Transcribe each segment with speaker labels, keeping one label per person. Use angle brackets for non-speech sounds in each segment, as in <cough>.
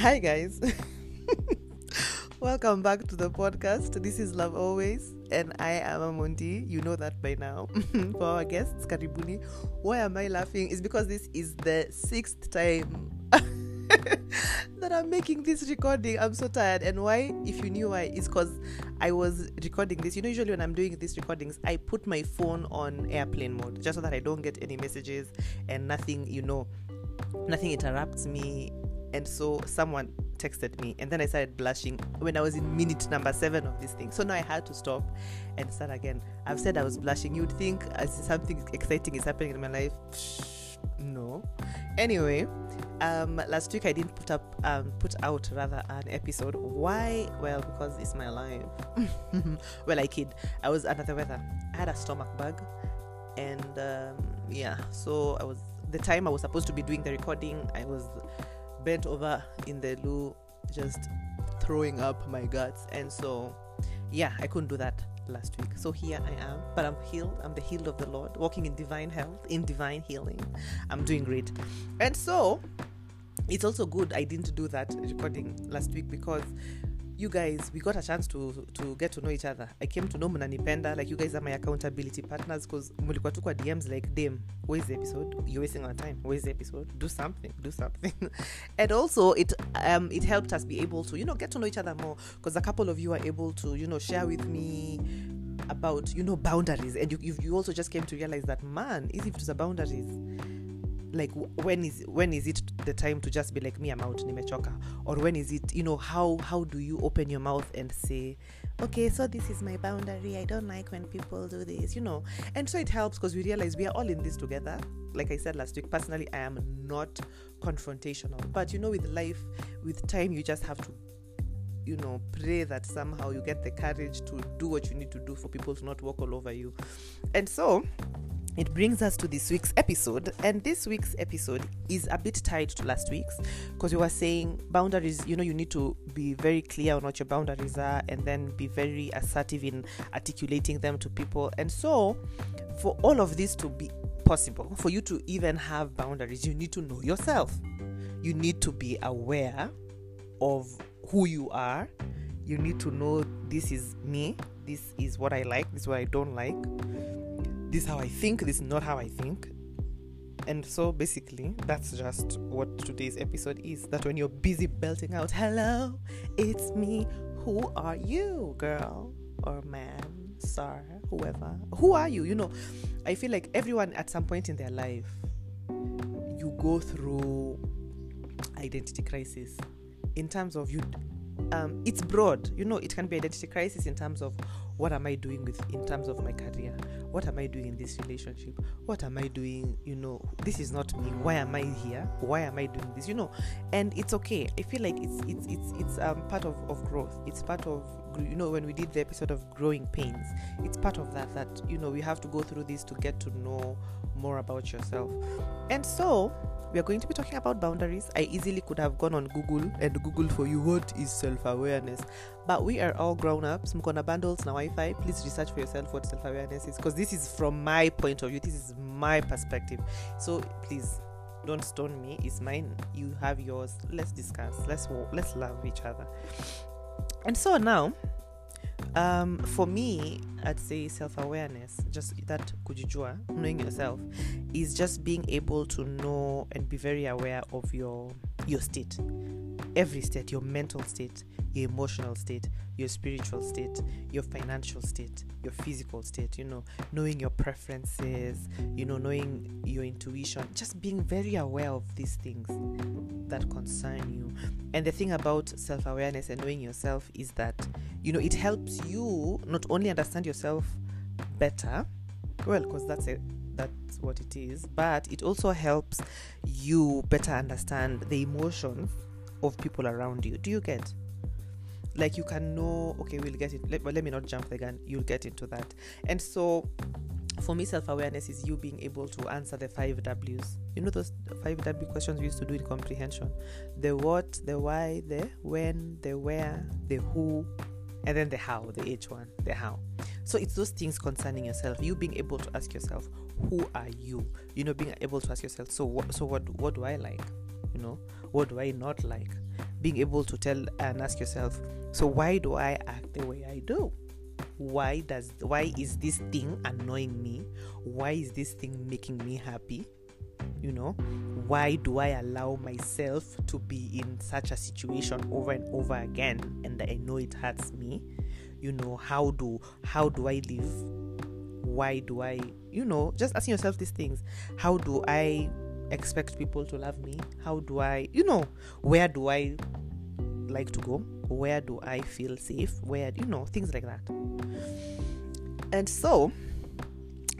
Speaker 1: Hi, guys. <laughs> Welcome back to the podcast. This is Love Always, and I am Amondi. You know that by now. <laughs> For our guests, Karibuni. Why am I laughing? Is because this is the sixth time <laughs> that I'm making this recording. I'm so tired. And why? If you knew why, it's because I was recording this. You know, usually when I'm doing these recordings, I put my phone on airplane mode just so that I don't get any messages and nothing, you know, nothing interrupts me. And so someone texted me and then I started blushing when I was in minute number seven of this thing. So now I had to stop and start again. I've said I was blushing. You'd think as something exciting is happening in my life. No. Anyway, um, last week I didn't put up um, put out rather an episode. Why? Well, because it's my life. <laughs> well, I kid. I was under the weather. I had a stomach bug, and um, yeah. So I was the time I was supposed to be doing the recording. I was bent over in the loo, just throwing up my guts, and so yeah, I couldn't do that last week. So here I am, but I'm healed. I'm the healed of the Lord, walking in divine health, in divine healing. I'm doing great. And so it's also good I didn't do that recording last week because you guys we got a chance to to get to know each other. I came to know mnanipenda like you guys are my accountability partners because mulikuwa tu dms like dam where's the episode? You're wasting our time. Where's the episode? Do something do something. <laughs> And also it um it helped us be able to you know get to know each other more because a couple of you are able to you know share with me about you know boundaries. And you, you, you also just came to realize that man easy to the boundaries like when is when is it the time to just be like me i'm out nimechoka. Or when is it you know how how do you open your mouth and say okay so this is my boundary. I don't like when people do this you know? And so it helps because we realize we are all in this together. Like i said last week personally i am not confrontational. But you know with life with time you just have to you know pray that somehow you get the courage to do what you need to do for people to not walk all over you. And so it brings us to this week's episode and this week's episode is a bit tied to last week's because we were saying boundaries you know you need to be very clear on what your boundaries are and then be very assertive in articulating them to people. And so for all of this to be possible for you to even have boundaries you need to know yourself. You need to be aware of who you are. You need to know this is me. This is what i like. This is what i don't like this is how I think, this is not how I think. And so basically, that's just what today's episode is. That when you're busy belting out, hello, it's me, who are you, girl or man, sir, whoever? Who are you? You know, I feel like everyone at some point in their life, you go through identity crisis in terms of you. Um, it's broad, you know, it can be identity crisis in terms of what am I doing with in terms of my career? What am I doing in this relationship? What am I doing? You know, this is not me. Why am I here? Why am I doing this? You know, and it's okay. I feel like it's it's it's it's um, part of, of growth. It's part of you know when we did the episode of growing pains. It's part of that that you know we have to go through this to get to know more about yourself. And so we are going to be talking about boundaries. I easily could have gone on Google and Google for you what is self awareness. But we are all grown ups. Mkona bundles na Wi Fi. Please research for yourself what self awareness is because this is from my point of view. This is my perspective. So please don't stone me. It's mine. You have yours. Let's discuss. Let's let's love each other. And so now, um, for me, I'd say self awareness, just that kujijua, knowing yourself, is just being able to know and be very aware of your your state, every state, your mental state, your emotional state, your spiritual state, your financial state, your physical state, you know, knowing your preferences, you know, knowing your intuition, just being very aware of these things that concern you. And the thing about self awareness and knowing yourself is that, you know, it helps you not only understand yourself better, well, because that's it. That's what it is, but it also helps you better understand the emotions of people around you. Do you get? like you can know okay we'll get it. Let, let me not jump the gun. You'll get into that. And so for me self-awareness is you being able to answer the five w's. You know those five w questions we used to do in comprehension? The what the why the when the where the who and then the how the h one the how. So it's those things concerning yourself. You being able to ask yourself who are you? You know being able to ask yourself so what so what what do i like you know what do i not like being able to tell and ask yourself, so why do I act the way I do? Why does why is this thing annoying me? Why is this thing making me happy? You know, why do I allow myself to be in such a situation over and over again and I know it hurts me? You know, how do how do I live? Why do I, you know, just asking yourself these things. How do I expect people to love me? How do I, you know, where do I like to go? Where do I feel safe? Where, you know, things like that. And so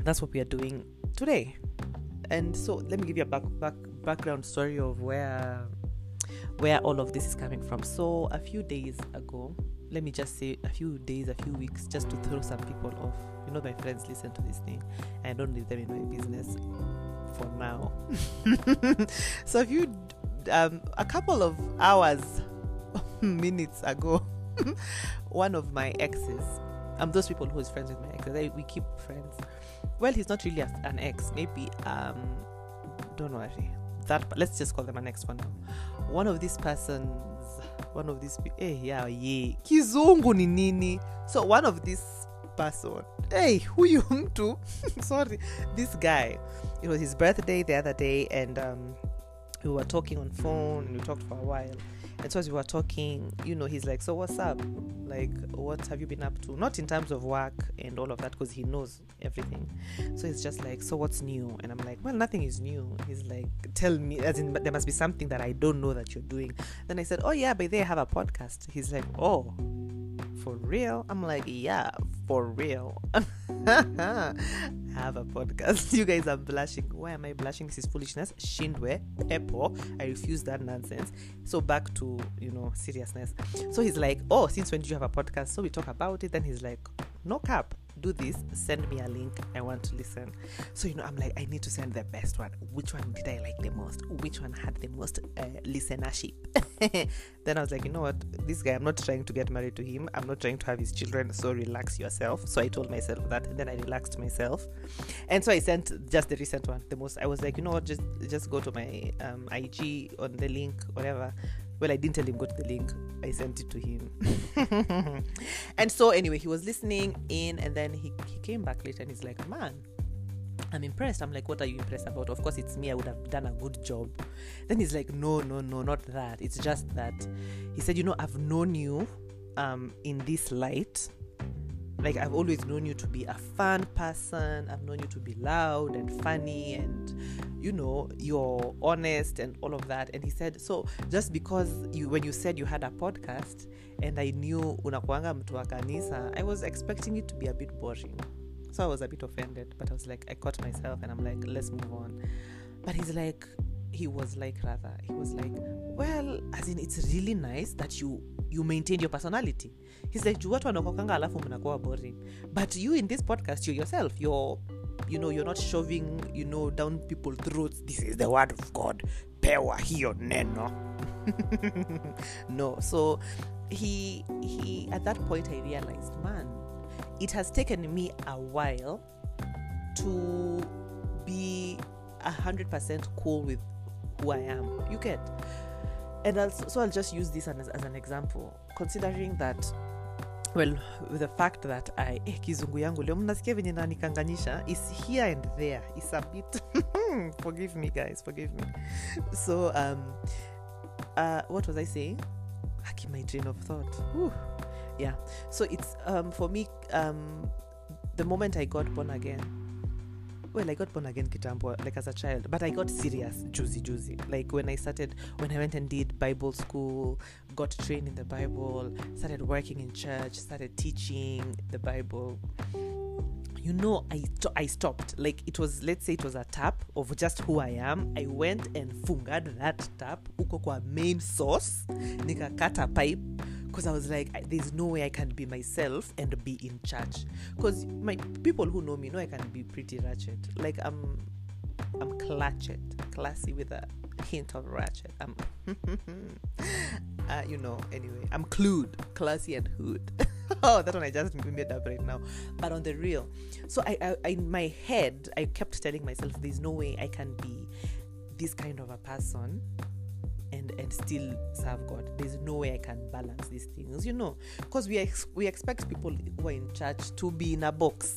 Speaker 1: that's what we are doing today. And so let me give you a back, back background story of where where all of this is coming from. So a few days ago, let me just say a few days, a few weeks, just to throw some people off. You know, my friends listen to this thing. I don't leave them in my business for now. <laughs> so if you, um, a couple of hours, <laughs> minutes ago, <laughs> one of my exes, I'm those people who is friends with my exes. we keep friends. Well, he's not really an ex. Maybe um, don't worry. That let's just call them an ex for now. One of these persons, one of these, eh, yeah, yeah, kizungu ni nini? So one of this person, hey, who you <laughs> to? sorry, this guy, it was his birthday the other day, and um, we were talking on phone, and we talked for a while. And so as we were talking you know he's like so what's up? Like what have you been up to? Not in terms of work and all of that because he knows everything. So it's just like so what's new? And i'm like well nothing is new. He's like tell me as in there must be something that i don't know that you're doing. Then i said oh yeah by there i have a podcast. He's like oh for real? I'm like, yeah, for real. I <laughs> have a podcast. <laughs> You guys are blushing. Why am I blushing? This is foolishness. Shindwe, Epo. I refuse that nonsense. So back to, you know, seriousness. So he's like, oh, since when do you have a podcast? So we talk about it. Then he's like, no cap do this send me a link i want to listen. So you know i'm like i need to send the best one. Which one did i like the most? Which one had the most uh, listenership? <laughs> Then i was like you know what? This guy i'm not trying to get married to him. I'm not trying to have his children so relax yourself. So i told myself that and then i relaxed myself. And so i sent just the recent one the most. I was like you know what? Just just go to my um, ig on the link whatever well, I didn't tell him go to the link. I sent it to him. <laughs> and so anyway, he was listening in and then he, he came back later and he's like, Man, I'm impressed. I'm like, what are you impressed about? Of course, it's me. I would have done a good job. Then he's like, no, no, no, not that. It's just that. He said, you know, I've known you um, in this light like I've always known you to be a fun person. I've known you to be loud and funny and you know, you're honest and all of that. And he said, so just because you when you said you had a podcast and I knew unakuanga mtu wa kanisa, I was expecting it to be a bit boring. So I was a bit offended, but I was like I caught myself and I'm like, let's move on. But he's like he was like rather he was like well as in it's really nice that you you maintain your personality he's like watu wanakokanga alafu mnakuwa boring but you in this podcast you yourself you're you know you're not shoving you know down people's throats this is the word of god power here neno <laughs> no so he he at that point i realized man it has taken me a while to be a hundred percent cool with who I am. You get. And I'll, so I'll just use this as, as an example, considering that well the fact that I eh, kizungu yangu leo mnasikia venye nanikanganyisha is here and there is a bit <laughs> forgive me guys forgive me. So um uh what was I saying? Haki my train of thought. Whew. yeah. So it's um for me um the moment I got born again well i got born again kitambo like as a child but i got serious juicy juicy. Like when i started when i went and did bible school got trained in the bible started working in church started teaching the bible you know I, I stopped. Like it was let's say it was a tap of just who i am. I went and fungad that tap uko kwa main source nikakata pipe because I was like, there's no way I can be myself and be in church. Because my people who know me know I can be pretty ratchet. Like I'm, I'm clatchet, classy with a hint of ratchet. I'm, <laughs> uh, you know. Anyway, I'm clued, classy and hood. <laughs> oh, that one I just made up right now. But on the real, so I, I, I, in my head, I kept telling myself, there's no way I can be this kind of a person and still serve god there's no way i can balance these things you know. Because we, ex- we expect people who are in church to be in a box.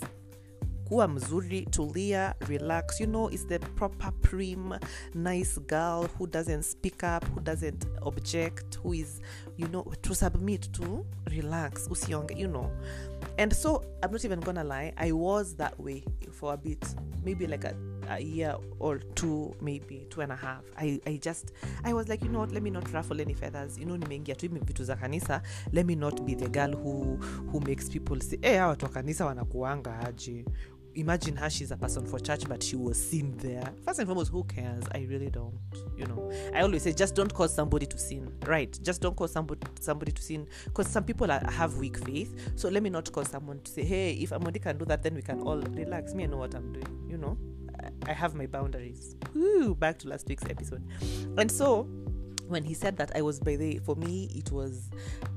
Speaker 1: Kuwa mzuri tulia relax you know it's the proper prim nice girl who doesn't speak up who doesn't object who is you know to submit to relax usionge you know. And so i'm not even gonna lie i was that way for a bit maybe like a, a year or two maybe two and a half. I, I just i was like you know what let me not ruffle any feathers. You know nimeingia tu vitu za kanisa. Let me not be the girl who, who makes people say hey, hawa watu wa kanisa wanakuanga aje? Imagine her she's a person for church but she was seen there. First and foremost who cares? I really don't you know. I always say just don't cause somebody to sin. Right just don't cause somebody somebody to sin. Because some people are, have weak faith. So let me not cause someone to say hey if amondi can do that then we can all relax. Me i know what i'm doing you know i, have my boundaries. Woo, back to last week's episode. And so when he said that i was by the for me it was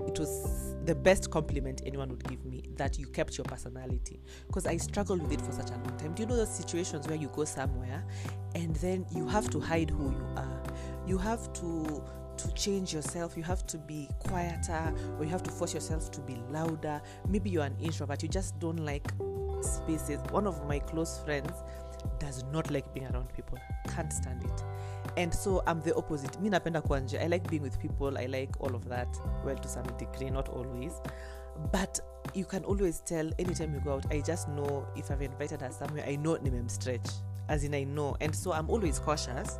Speaker 1: it was the best compliment anyone would give me that you kept your personality. Because i struggled with it for such a long time. Do you know those situations where you go somewhere and then you have to hide who you are? You have to to change yourself. You have to be quieter or you have to force yourself to be louder. Maybe you're an introvert. You just don't like spaces. One of my close friends does not like being around people. Can't stand it. And so i'm the opposite. Mi napenda kuwa i like being with people. I like all of that. Well to some degree not always. But you can always tell anytime you go out i just know if i've invited her somewhere i know nimem stretch as in i know. And so i'm always cautious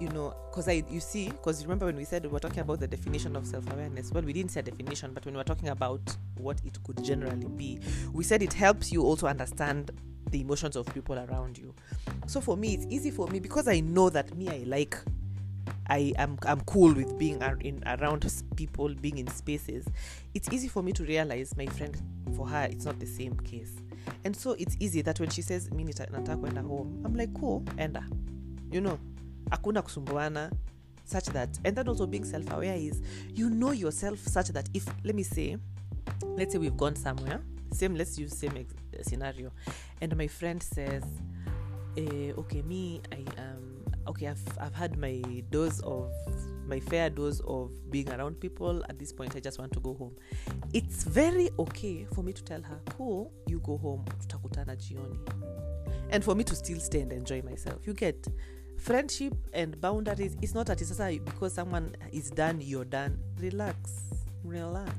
Speaker 1: you know because i you see because remember when we said we were talking about the definition of self-awareness? Well we didn't say definition but when we were talking about what it could generally be we said it helps you also understand the emotions of people around you. So for me it's easy for me because i know that me i like I am I'm cool with being ar- in around people, being in spaces. It's easy for me to realize my friend, for her, it's not the same case, and so it's easy that when she says mi nataka kwenda home, I'm like cool, enda, you know, akuna kusumbuana, such that, and then also being self-aware is you know yourself such that if let me say, let's say we've gone somewhere, same let's use same ex- scenario, and my friend says, eh, okay, me, I um okay, I've I've had my dose of my fair dose of being around people. At this point, I just want to go home. It's very okay for me to tell her, cool, you go home, tutakutana jioni. And for me to still stay and enjoy myself. You get friendship and boundaries. It's not that it's because someone is done, you're done. Relax. Relax.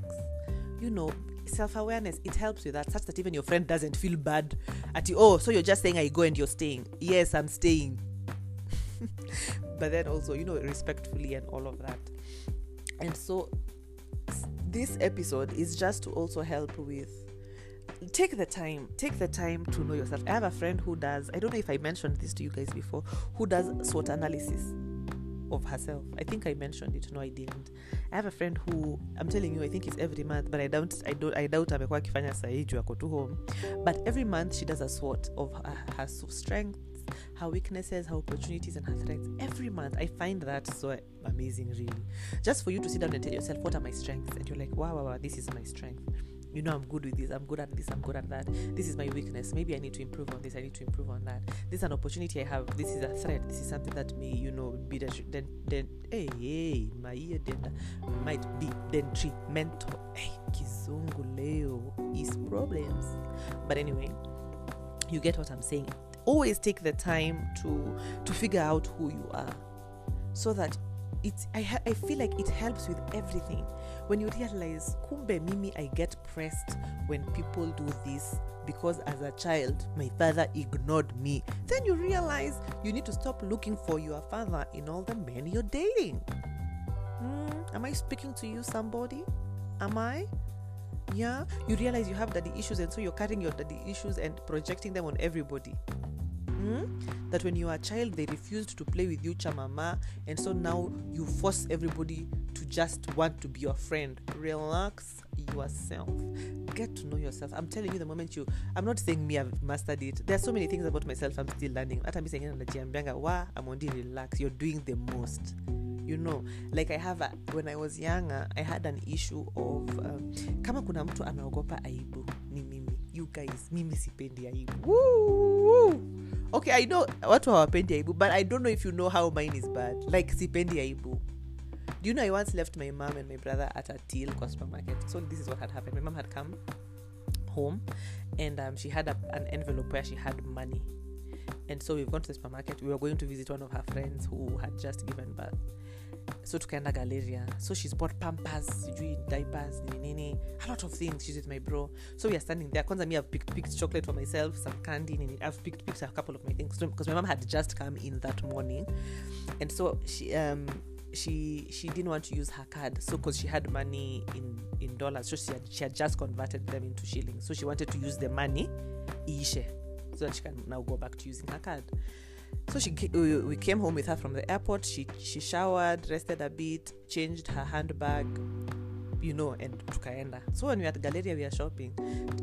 Speaker 1: You know, self-awareness it helps with that such that even your friend doesn't feel bad at you. Oh so you're just saying i go and you're staying. Yes i'm staying. <laughs> But then also you know respectfully and all of that. And so this episode is just to also help with take the time take the time to know yourself. I have a friend who does i don't know if i mentioned this to you guys before who does SWOT analysis of herself i think i mentioned it no i didn't i have a friend who i'm telling you i think it's every month but i doubt i don't i doubt amekuwa akifanya ako tu home but every month she does a SWOT of her, her strengths her weaknesses, her opportunities, and her threats every month. I find that so amazing, really. Just for you to sit down and tell yourself, what are my strengths? And you're like, wow, wow, wow, this is my strength. You know, I'm good with this, I'm good at this, I'm good at that. This is my weakness. Maybe I need to improve on this, I need to improve on that. This is an opportunity I have, this is a threat, this is something that may, you know, be the, then, then, hey, hey, my ear then might be detrimental. Hey, kizungu leo is problems. But anyway, you get what I'm saying. Always take the time to to figure out who you are, so that it's. I I feel like it helps with everything. When you realize, kumbe mimi, I get pressed when people do this because as a child my father ignored me. Then you realize you need to stop looking for your father in all the men you're dating. Hmm, am I speaking to you, somebody? Am I? yeah you realize you have daddy issues and so you're carrying your daddy issues and projecting them on everybody Hmm? that when you are a child they refused to play with you chamama and so now you force everybody to just want to be your friend. Relax yourself. Get to know yourself. I'm telling you the moment you i'm not saying me i've mastered it. There are so many things about myself i'm still learning. Hata mi sengine wa amondi relax you're doing the most. You know like i have a, when i was younger i had an issue of um, kama kuna mtu anaogopa aibu ni mimi. You guys mimi sipendi aibu. Woo. Okay i know watu hawapendi aibu but i don't know if you know how mine is bad like sipendi aibu Do you know I once left my mom and my brother at a till supermarket? So this is what had happened. My mom had come home and um, she had a, an envelope where she had money. And so we've gone to the supermarket. We were going to visit one of her friends who had just given birth. So tukaenda Galleria. So she's bought pampers, sijui diapers, nini nini, a lot of things. She's with my bro. So we are standing there. Kwanza me, I've picked, picked chocolate for myself, some candy, nini. I've picked, picked a couple of my things because my mom had just come in that morning, and so she um she she didn't want to use her card so because she had money in in dollars so she had, she had just converted them into shillings so she wanted to use the money so that she can now go back to using her card so she we, came home with her from the airport. She she showered rested a bit changed her handbag you know and tukaenda. So when we are at galleria we are shopping.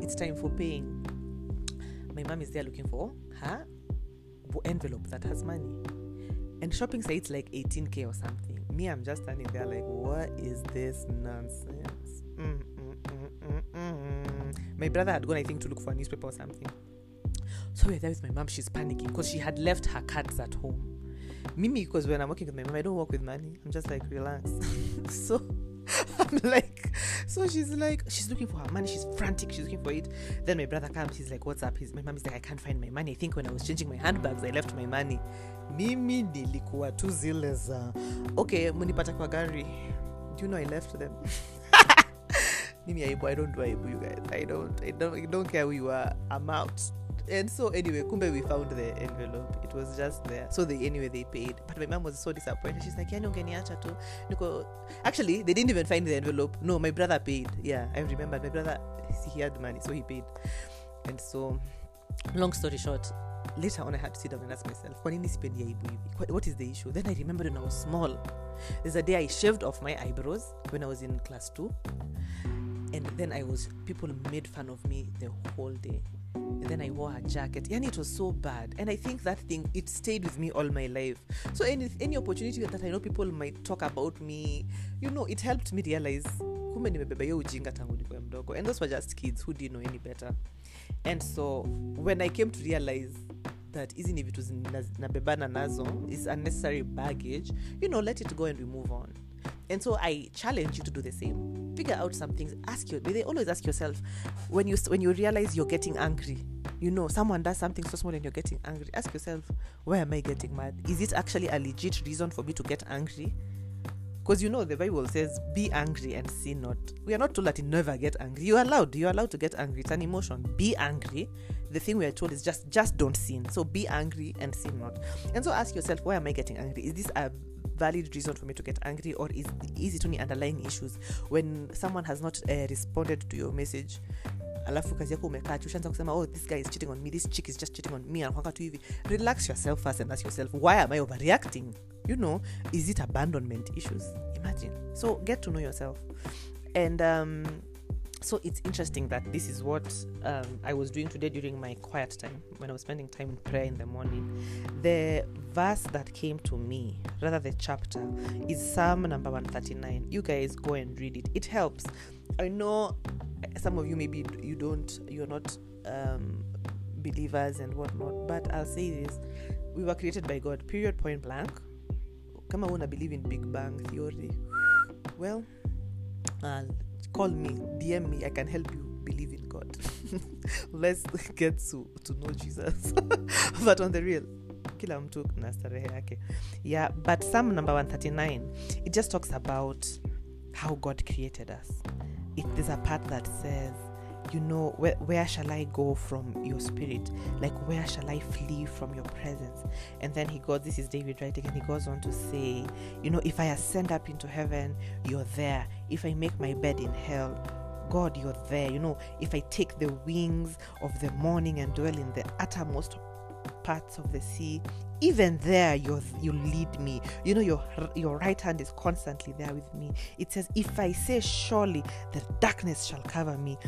Speaker 1: It's time for paying. My mom is there looking for her envelope that has money. And shopping say it's like 18k or something. Me i'm just standing there like what is this nonsense? Mm, mm, mm, mm, mm. my brother had gone i think to look for a newspaper or something so we're there with my mom she's panicking because she had left her cats at home mimi because when i'm working with my mom i don't work with money i'm just like relax <laughs> so I'm like, so she's like, she's looking for her money. She's frantic. She's looking for it. Then my brother comes. He's like, what's up? He's, my mom is like, I can't find my money. I think when I was changing my handbags, I left my money. Mimi nilikuwa tu zile okay, munipata kwa gari. Do you know I left them? <laughs> Mimi. I don't do aibu, you guys. I don't. I don't. I don't care who you are. I'm out and so anyway kumbe we found the envelope. It was just there. So they anyway they paid. But my mom was so disappointed. She's like yani ungeniacha tu. Niko actually they didn't even find the envelope. No my brother paid. Yeah i remember my brother he had money so he paid. And so long story short later on i had to sit down and ask myself kwa nini sipendi aibu hivi what is the issue? Then i remembered when i was small. There's a day i shaved off my eyebrows when i was in class 2 and then i was people made fun of me the whole day and then I wore a jacket. And it was so bad. And I think that thing it stayed with me all my life. So any any opportunity that I know people might talk about me, you know, it helped me realize. And those were just kids who didn't know any better. And so when I came to realize that hizi ni vitu nabebana nazo is unnecessary baggage, you know, let it go and we move on. And so I challenge you to do the same. Figure out some things. Ask you. They always ask yourself when you when you realize you're getting angry. You know, someone does something so small and you're getting angry. Ask yourself, why am I getting mad? Is it actually a legit reason for me to get angry? Because you know the Bible says, "Be angry and sin not." We are not told that you never get angry. You are allowed. You are allowed to get angry. It's an emotion. Be angry. The thing we are told is just just don't sin. So be angry and sin not. And so ask yourself, why am I getting angry? Is this a valid reason for me to get angry or is, is it only underlying issues when someone has not uh, responded to your message. Alafu kazi yako umekaa ushaanza kusema oh this guy is cheating on me this chick is just cheating on me anakwanga tu hivi. Relax yourself first and ask yourself why am i overreacting? You know is it abandonment issues? Imagine. So get to know yourself. And um, so it's interesting that this is what um, I was doing today during my quiet time when I was spending time in prayer in the morning. The verse that came to me, rather the chapter, is Psalm number 139. You guys go and read it. It helps. I know some of you maybe you don't, you're not um, believers and whatnot, but I'll say this: we were created by God. Period. Point blank. Come on, I believe in Big Bang theory. Well, uh, call me, DM me. I can help you believe in God. <laughs> Let's get to, to know Jesus. <laughs> but on the real. Yeah, but Psalm number 139, it just talks about how God created us. It, there's a part that says, you know, where, where shall I go from your spirit? Like, where shall I flee from your presence? And then he goes, this is David writing, and he goes on to say, you know, if I ascend up into heaven, you're there. If I make my bed in hell, God, you're there. You know, if I take the wings of the morning and dwell in the uttermost parts of the sea, even there you you lead me you know your your right hand is constantly there with me it says if i say surely the darkness shall cover me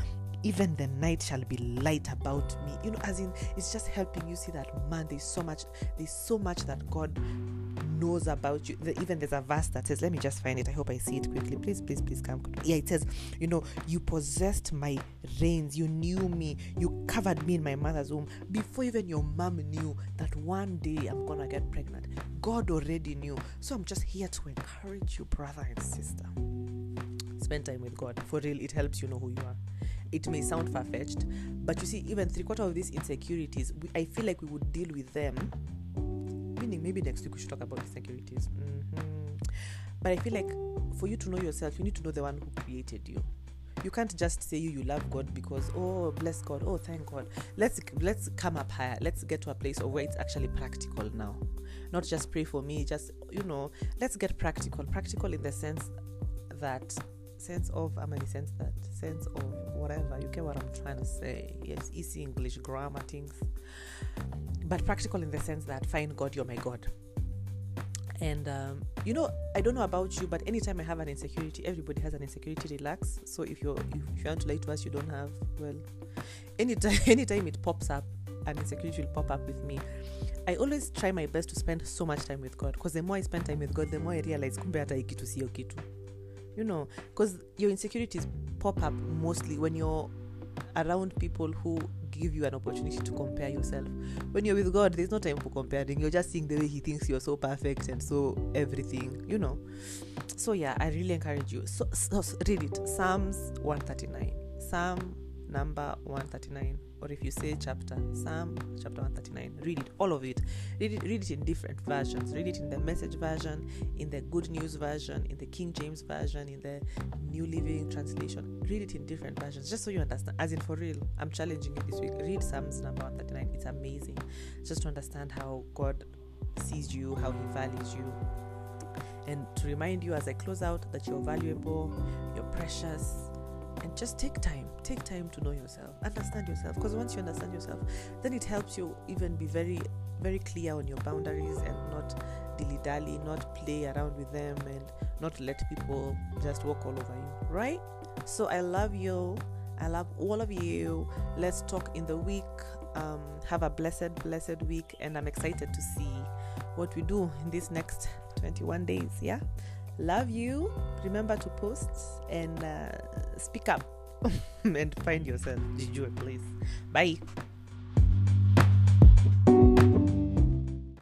Speaker 1: even the night shall be light about me you know as in it's just helping you see that man there's so much there's so much that god knows about you. The, even there's a verse that says, let me just find it. I hope I see it quickly. Please, please, please come. Yeah, it says, you know, you possessed my reins. You knew me. You covered me in my mother's womb before even your mom knew that one day I'm gonna get pregnant. God already knew. So I'm just here to encourage you, brother and sister. Spend time with God. For real, it helps you know who you are. It may sound far fetched, but you see, even three quarter of these insecurities, we, I feel like we would deal with them meaning maybe next week we should talk about insecurities. Mm-hmm. But I feel like for you to know yourself, you need to know the one who created you. You can't just say you you love God because oh bless God, oh thank God. Let's let's come up higher. Let's get to a place of where it's actually practical now. Not just pray for me, just you know, let's get practical. Practical in the sense that sense of how many sense that sense of whatever you get what i'm trying to say. Yes easy english grammar things. But practical in the sense that find god you're my god. And um, you know i don't know about you but anytime i have an insecurity everybody has an insecurity relax. So if you're if you want to lie to us you don't have well anytime <laughs> anytime it pops up an insecurity will pop up with me. I always try my best to spend so much time with god because the more i spend time with god the more i realize kumbe hata ikitu sio kitu you know because your insecurities pop up mostly when you're around people who give you an opportunity to compare yourself. When you're with god there's no time for comparing. You're just seeing the way he thinks you're so perfect and so everything you know. So yeah i really encourage you. So, so read it. Psalms 139 psalm number 139 or if you say chapter psalm chapter 139 read it all of it. Read it read it in different versions. Read it in the message version in the good news version in the king james version in the new living translation. Read it in different versions just so you understand. As in for real i'm challenging you this week. Read psalms number 139 it's amazing. Just to understand how god sees you how he values you. And to remind you as i close out that you're valuable you're precious and just take time take time to know yourself understand yourself. Because once you understand yourself then it helps you even be very very clear on your boundaries and not dilly dally not play around with them and not let people just walk all over you right? So i love you. I love all of you. Let's talk in the week. Um, have a blessed blessed week and i'm excited to see what we do in these next 21 days yeah love you remember to post and uh, speak up <laughs> and find yourself. You please? Bye.